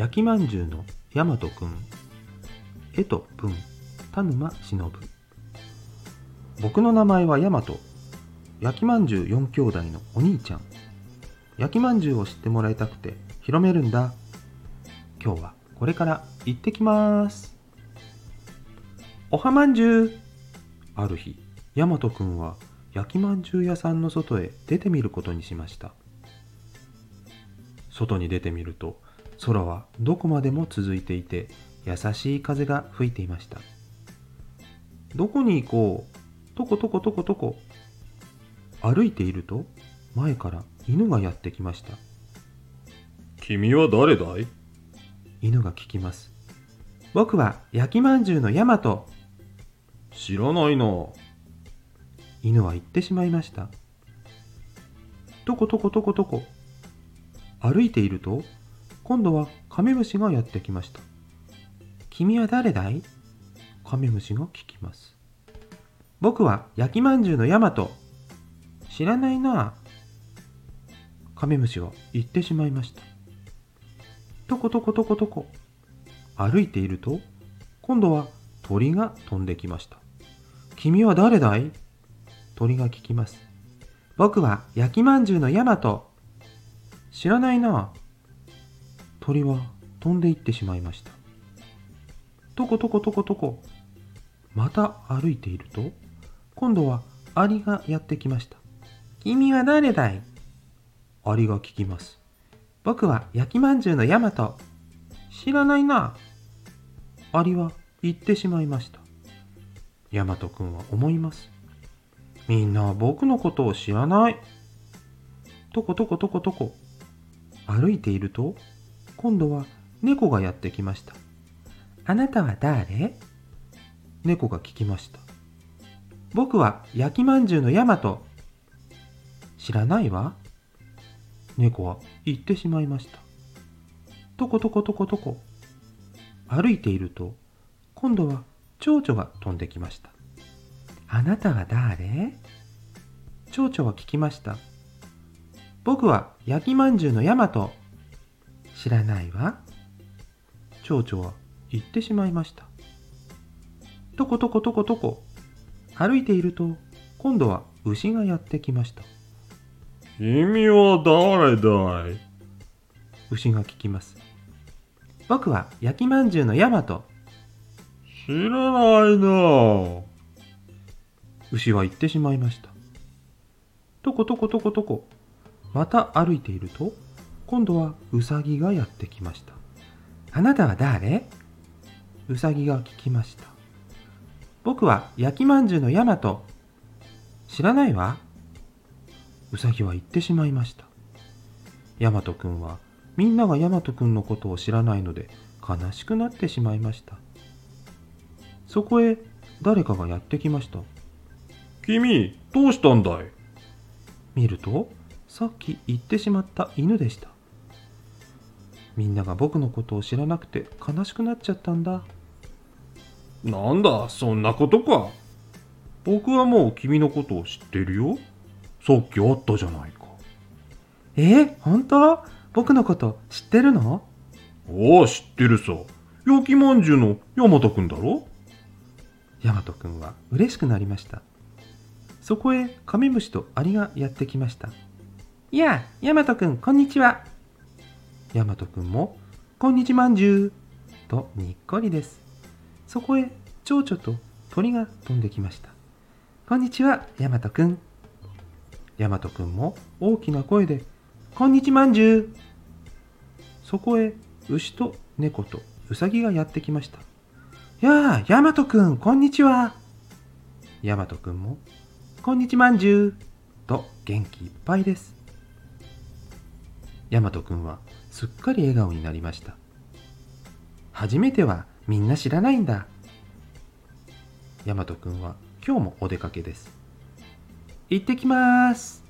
焼きまんじゅうの大和くん。絵と文。田沼忍。僕の名前は大和焼きまんじゅう4兄弟のお兄ちゃん。焼きまんじゅうを知ってもらいたくて広めるんだ。今日はこれから行ってきます。おはまんじゅう。ある日大和くんは焼きまんじゅう屋さんの外へ出てみることにしました。外に出てみると空はどこまでも続いていて優しい風が吹いていました。どこに行こうとことことことこ歩いていると前から犬がやってきました。君は誰だい？犬が聞きます。僕は焼きまんじゅうのヤマト。知らないな。犬は言ってしまいました。とことことことこ歩いていると今度はカメムシがやってきました。君は誰だい？カメムシが聞きます。僕は焼きまんじゅうのヤマト。知らないな。カメムシは言ってしまいました。とことことことこ歩いていると今度は鳥が飛んできました。君は誰だい？鳥が聞きます。僕は焼きまんじゅうのヤマト。知らないな。鳥は飛んでいってしまいました。とことことことこまた歩いていると今度はアリがやってきました君は誰だい？アリが聞きます僕は焼きまんじゅうのヤマト知らないなアリは言ってしまいました。ヤマトくんは思いますみんな僕のことを知らないとことことことこ歩いていると今度は猫がやってきました。あなたは誰？猫が聞きました。僕は焼きまんじゅうのヤマト。知らないわ。猫は言ってしまいました。とことことことこ歩いていると今度は蝶々が飛んできました。あなたは誰？蝶々は聞きました。僕は焼きまんじゅうのヤマト知らないわ。蝶々は言ってしまいました。とことことことこ歩いていると今度は牛がやってきました。君は誰だい？牛が聞きます。僕は焼きまんじゅうのヤマト。知らないな。牛は言ってしまいました。とことことことこまた歩いていると今度はウサギがやってきました。あなたは誰？ウサギが聞きました。僕は焼きまんじゅうのヤマト。知らないわ。ウサギは言ってしまいました。ヤマトくんはみんながヤマトくんのことを知らないので悲しくなってしまいました。そこへ誰かがやってきました。君どうしたんだい？見るとさっき言ってしまった犬でしたみんなが僕のことを知らなくて悲しくなっちゃったんだ。なんだそんなことか。僕はもう君のことを知ってるよ。さっき会ったじゃないか。えー、本当？僕のこと知ってるの？ああ知ってるさ。焼きまんじゅうのヤマトくんだろ？ヤマトくんは嬉しくなりました。そこへカメムシとアリがやってきました。いやヤマトくんこんにちはヤマトくんもこんにちまんじゅうとにっこりです。そこへ蝶々と鳥が飛んできました。こんにちはヤマトくんヤマトくんも大きな声でこんにちまんじゅう。そこへ牛と猫とウサギがやってきました。やあヤマトくんこんにちは。ヤマトくんもこんにちまんじゅうと元気いっぱいです。ヤマトくんはすっかり笑顔になりました。初めてはみんな知らないんだ。ヤマトくんは今日もお出かけです。行ってきます。